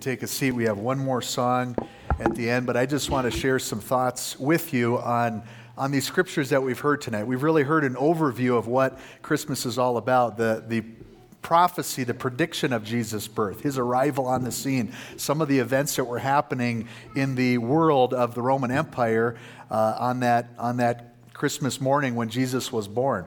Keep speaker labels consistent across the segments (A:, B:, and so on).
A: Take a seat. We have one more song at the end, but I just want to share some thoughts with you on, on these scriptures that we've heard tonight. We've really heard an overview of what Christmas is all about the, the prophecy, the prediction of Jesus' birth, his arrival on the scene, some of the events that were happening in the world of the Roman Empire uh, on, that, on that Christmas morning when Jesus was born.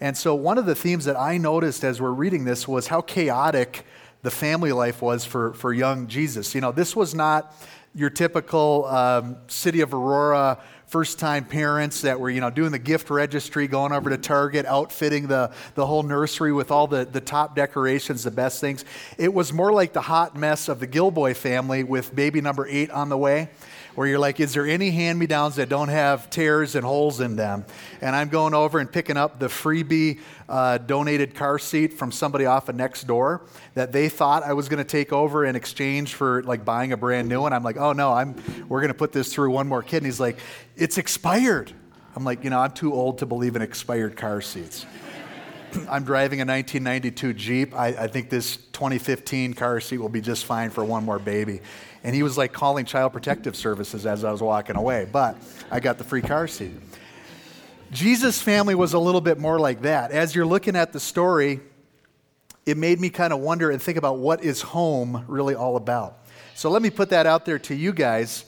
A: And so, one of the themes that I noticed as we're reading this was how chaotic the family life was for, for young Jesus. You know, this was not your typical um, city of Aurora first time parents that were, you know, doing the gift registry, going over to Target, outfitting the, the whole nursery with all the, the top decorations, the best things. It was more like the hot mess of the Gilboy family with baby number eight on the way where you're like, is there any hand me downs that don't have tears and holes in them? And I'm going over and picking up the freebie uh, donated car seat from somebody off of next door that they thought I was going to take over in exchange for like buying a brand new one. I'm like, oh no, I'm, we're going to put this through one more kid. And he's like, it's expired. I'm like, you know, I'm too old to believe in expired car seats. I'm driving a 1992 Jeep. I, I, think this 2015 car seat will be just fine for one more baby. And he was like calling Child Protective Services as I was walking away, but I got the free car seat. Jesus' family was a little bit more like that. As you're looking at the story, it made me kind of wonder and think about what is home really all about. So let me put that out there to you guys.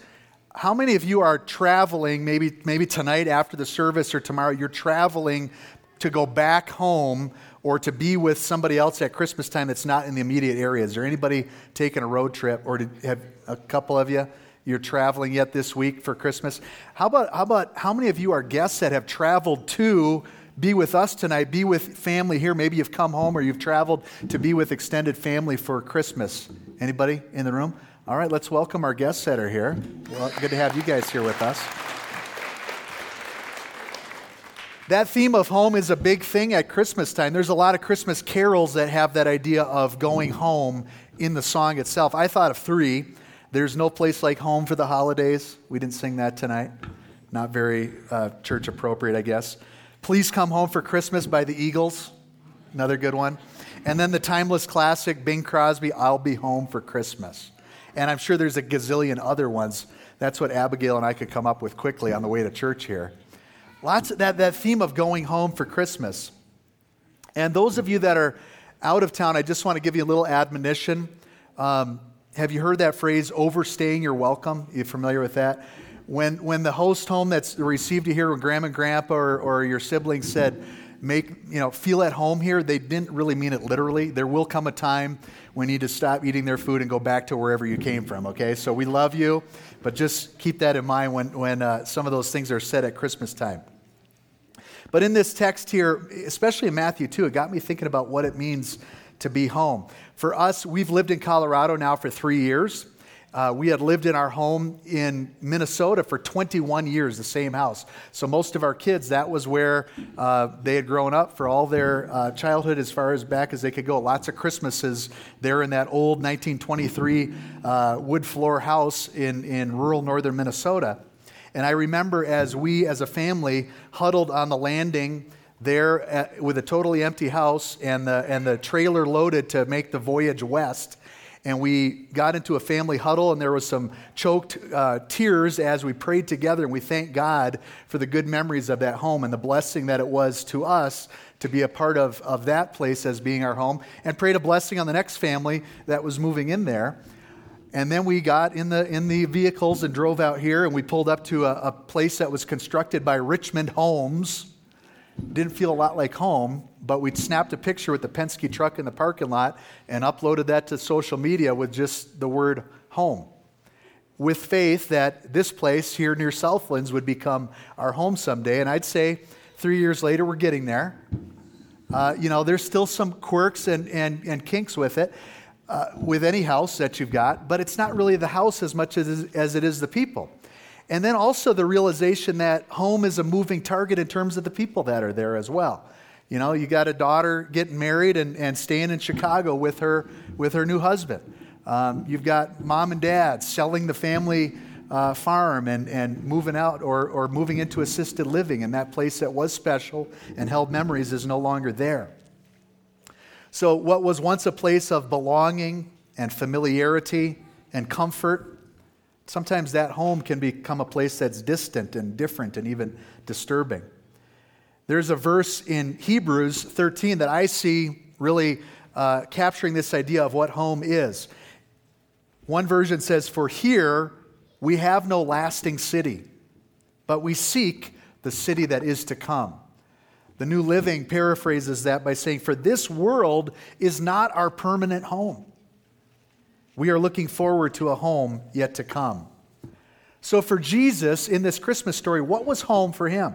A: How many of you are traveling, maybe, maybe tonight after the service or tomorrow, you're traveling to go back home or to be with somebody else at Christmas time that's not in the immediate area? Is there anybody taking a road trip, or did, have a couple of you? You're traveling yet this week for Christmas? How about, how about how many of you are guests that have traveled to be with us tonight, be with family here? Maybe you've come home or you've traveled to be with extended family for Christmas. Anybody in the room? All right, let's welcome our guests that are here. Well, good to have you guys here with us. That theme of home is a big thing at Christmas time. There's a lot of Christmas carols that have that idea of going home in the song itself. I thought of three. There's no place like home for the holidays. We didn't sing that tonight. Not very uh, church appropriate, I guess. Please Come Home for Christmas by the Eagles. Another good one. And then the timeless classic, Bing Crosby, I'll Be Home for Christmas. And I'm sure there's a gazillion other ones. That's what Abigail and I could come up with quickly on the way to church here. Lots of that, that theme of going home for Christmas. And those of you that are out of town, I just want to give you a little admonition. Um, have you heard that phrase, overstaying your welcome? You familiar with that? When, when the host home that's received you here, when grandma and grandpa or, or your siblings said, make, you know, feel at home here, they didn't really mean it literally. There will come a time when you need to stop eating their food and go back to wherever you came from, okay? So we love you. But just keep that in mind when, when uh, some of those things are said at Christmas time. But in this text here, especially in Matthew 2, it got me thinking about what it means to be home. For us, we've lived in Colorado now for three years. Uh, we had lived in our home in Minnesota for 21 years, the same house. So most of our kids, that was where uh, they had grown up for all their uh, childhood as far as back as they could go. Lots of Christmases there in that old 1923 uh, wood floor house in, in rural northern Minnesota. And I remember as we as a family huddled on the landing there at, with a totally empty house and the, and the trailer loaded to make the voyage west and we got into a family huddle and there was some choked uh, tears as we prayed together and we thanked god for the good memories of that home and the blessing that it was to us to be a part of, of that place as being our home and prayed a blessing on the next family that was moving in there. And then we got in the, in the vehicles and drove out here and we pulled up to a, a place that was constructed by richmond homes didn't feel a lot like home, but we snapped a picture with the Penske truck in the parking lot and uploaded that to social media with just the word home. With faith that this place here near Southlands would become our home someday. And I'd say three years later, we're getting there. Uh, you know, there's still some quirks and, and, and kinks with it, uh, with any house that you've got, but it's not really the house as much as, as it is the people. And then also the realization that home is a moving target in terms of the people that are there as well. You know, you got a daughter getting married and, and staying in Chicago with her, with her new husband. Um, you've got mom and dad selling the family uh, farm and, and moving out or, or moving into assisted living, and that place that was special and held memories is no longer there. So, what was once a place of belonging and familiarity and comfort, sometimes that home can become a place that's distant and different and even disturbing. There's a verse in Hebrews 13 that I see really uh, capturing this idea of what home is. One version says, For here we have no lasting city, but we seek the city that is to come. The New Living paraphrases that by saying, For this world is not our permanent home. We are looking forward to a home yet to come. So, for Jesus in this Christmas story, what was home for him?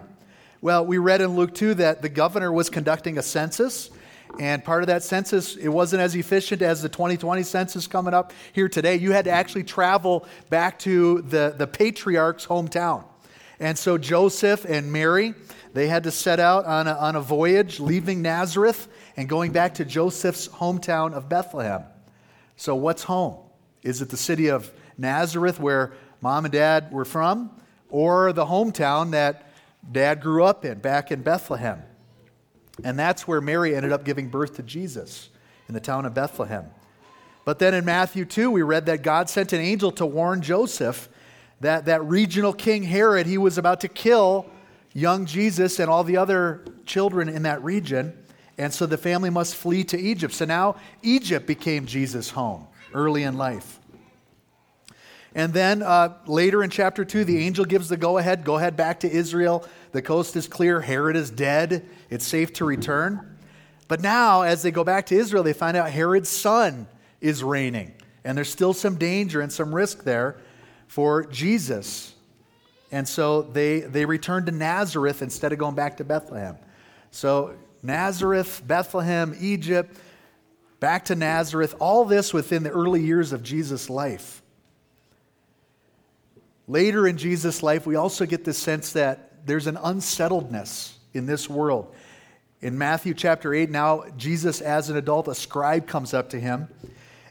A: Well, we read in Luke 2 that the governor was conducting a census. And part of that census, it wasn't as efficient as the 2020 census coming up here today. You had to actually travel back to the, the patriarch's hometown. And so Joseph and Mary, they had to set out on a, on a voyage, leaving Nazareth and going back to Joseph's hometown of Bethlehem. So, what's home? Is it the city of Nazareth where mom and dad were from, or the hometown that dad grew up in, back in Bethlehem? And that's where Mary ended up giving birth to Jesus, in the town of Bethlehem. But then in Matthew 2, we read that God sent an angel to warn Joseph that that regional king Herod, he was about to kill young Jesus and all the other children in that region. And so the family must flee to Egypt. So now Egypt became Jesus' home early in life. And then uh, later in chapter 2, the angel gives the go ahead go ahead back to Israel. The coast is clear. Herod is dead. It's safe to return. But now, as they go back to Israel, they find out Herod's son is reigning. And there's still some danger and some risk there for Jesus. And so they, they return to Nazareth instead of going back to Bethlehem. So, Nazareth, Bethlehem, Egypt, back to Nazareth, all this within the early years of Jesus' life. Later in Jesus' life, we also get the sense that there's an unsettledness in this world. In Matthew chapter 8, now Jesus, as an adult, a scribe comes up to him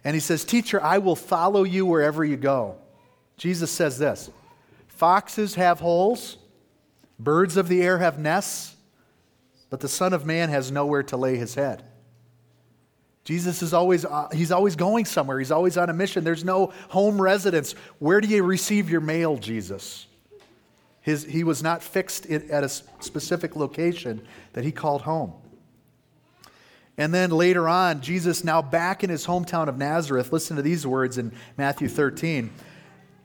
A: and he says, Teacher, I will follow you wherever you go. Jesus says this Foxes have holes, birds of the air have nests, but the Son of Man has nowhere to lay his head. Jesus is always, uh, he's always going somewhere. He's always on a mission. There's no home residence. Where do you receive your mail, Jesus? His, he was not fixed at a specific location that he called home. And then later on, Jesus, now back in his hometown of Nazareth, listen to these words in Matthew 13.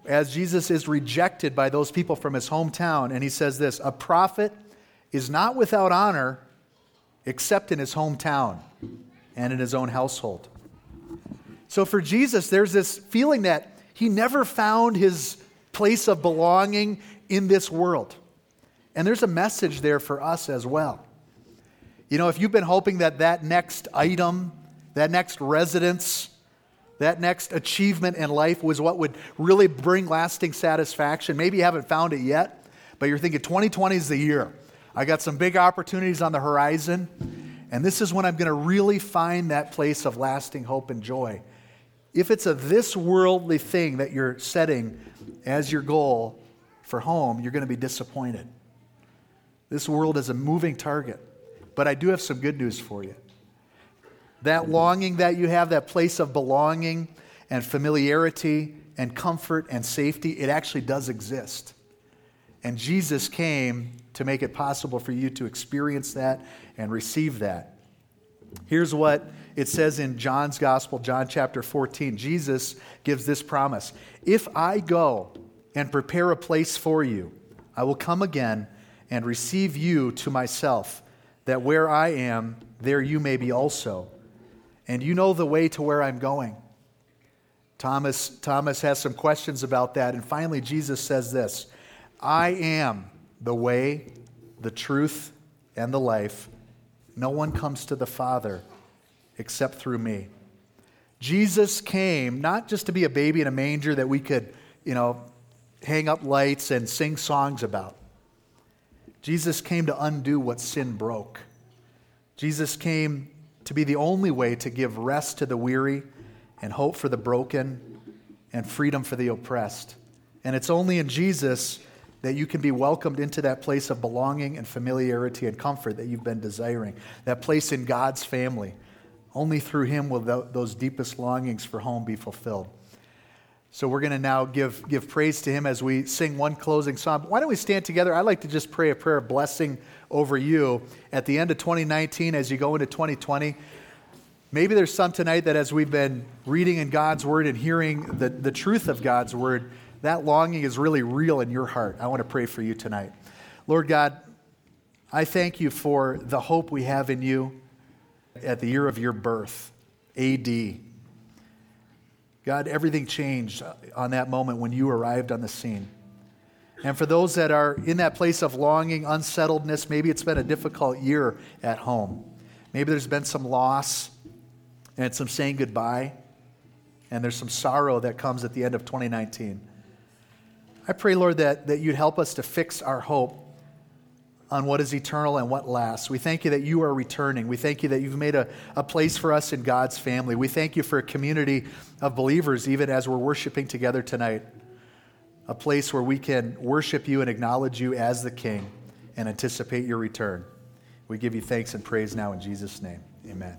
A: As Jesus is rejected by those people from his hometown, and he says this A prophet is not without honor except in his hometown and in his own household. So for Jesus, there's this feeling that he never found his place of belonging in this world. And there's a message there for us as well. You know, if you've been hoping that that next item, that next residence, that next achievement in life was what would really bring lasting satisfaction, maybe you haven't found it yet, but you're thinking 2020 is the year. I got some big opportunities on the horizon. And this is when I'm going to really find that place of lasting hope and joy. If it's a this worldly thing that you're setting as your goal for home, you're going to be disappointed. This world is a moving target. But I do have some good news for you. That longing that you have, that place of belonging and familiarity and comfort and safety, it actually does exist. And Jesus came to make it possible for you to experience that and receive that. Here's what it says in John's Gospel, John chapter 14. Jesus gives this promise If I go and prepare a place for you, I will come again and receive you to myself, that where I am, there you may be also. And you know the way to where I'm going. Thomas, Thomas has some questions about that. And finally, Jesus says this I am the way, the truth, and the life. No one comes to the Father except through me. Jesus came not just to be a baby in a manger that we could, you know, hang up lights and sing songs about. Jesus came to undo what sin broke. Jesus came to be the only way to give rest to the weary and hope for the broken and freedom for the oppressed. And it's only in Jesus that you can be welcomed into that place of belonging and familiarity and comfort that you've been desiring, that place in God's family. Only through Him will th- those deepest longings for home be fulfilled. So we're going to now give, give praise to him as we sing one closing song. Why don't we stand together? I'd like to just pray a prayer of blessing over you at the end of 2019 as you go into 2020. Maybe there's some tonight that as we've been reading in God's word and hearing the, the truth of God's word, that longing is really real in your heart. I want to pray for you tonight. Lord God, I thank you for the hope we have in you at the year of your birth, AD. God, everything changed on that moment when you arrived on the scene. And for those that are in that place of longing, unsettledness, maybe it's been a difficult year at home. Maybe there's been some loss and some saying goodbye, and there's some sorrow that comes at the end of 2019. I pray, Lord, that, that you'd help us to fix our hope on what is eternal and what lasts. We thank you that you are returning. We thank you that you've made a, a place for us in God's family. We thank you for a community of believers, even as we're worshiping together tonight, a place where we can worship you and acknowledge you as the King and anticipate your return. We give you thanks and praise now in Jesus' name. Amen.